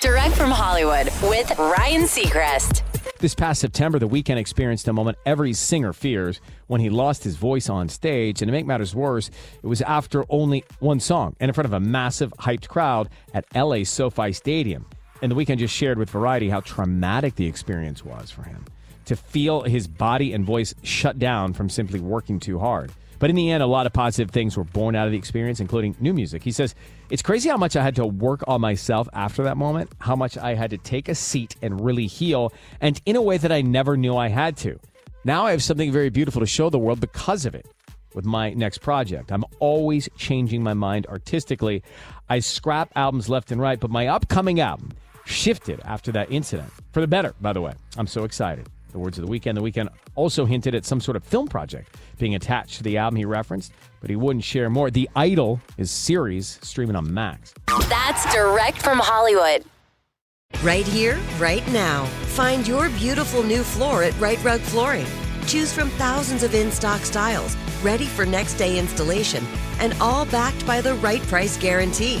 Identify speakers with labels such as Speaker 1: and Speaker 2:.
Speaker 1: Direct from Hollywood with Ryan Seacrest.
Speaker 2: This past September, The Weeknd experienced a moment every singer fears when he lost his voice on stage. And to make matters worse, it was after only one song and in front of a massive, hyped crowd at LA SoFi Stadium. And The Weeknd just shared with Variety how traumatic the experience was for him to feel his body and voice shut down from simply working too hard. But in the end, a lot of positive things were born out of the experience, including new music. He says, It's crazy how much I had to work on myself after that moment, how much I had to take a seat and really heal, and in a way that I never knew I had to. Now I have something very beautiful to show the world because of it. With my next project, I'm always changing my mind artistically. I scrap albums left and right, but my upcoming album shifted after that incident. For the better, by the way. I'm so excited. The words of the Weeknd. The Weeknd also hinted at some sort of film project being attached to the album he referenced, but he wouldn't share more. The Idol is series streaming on Max.
Speaker 1: That's direct from Hollywood.
Speaker 3: Right here, right now. Find your beautiful new floor at Rite Rug Flooring. Choose from thousands of in stock styles, ready for next day installation, and all backed by the right price guarantee.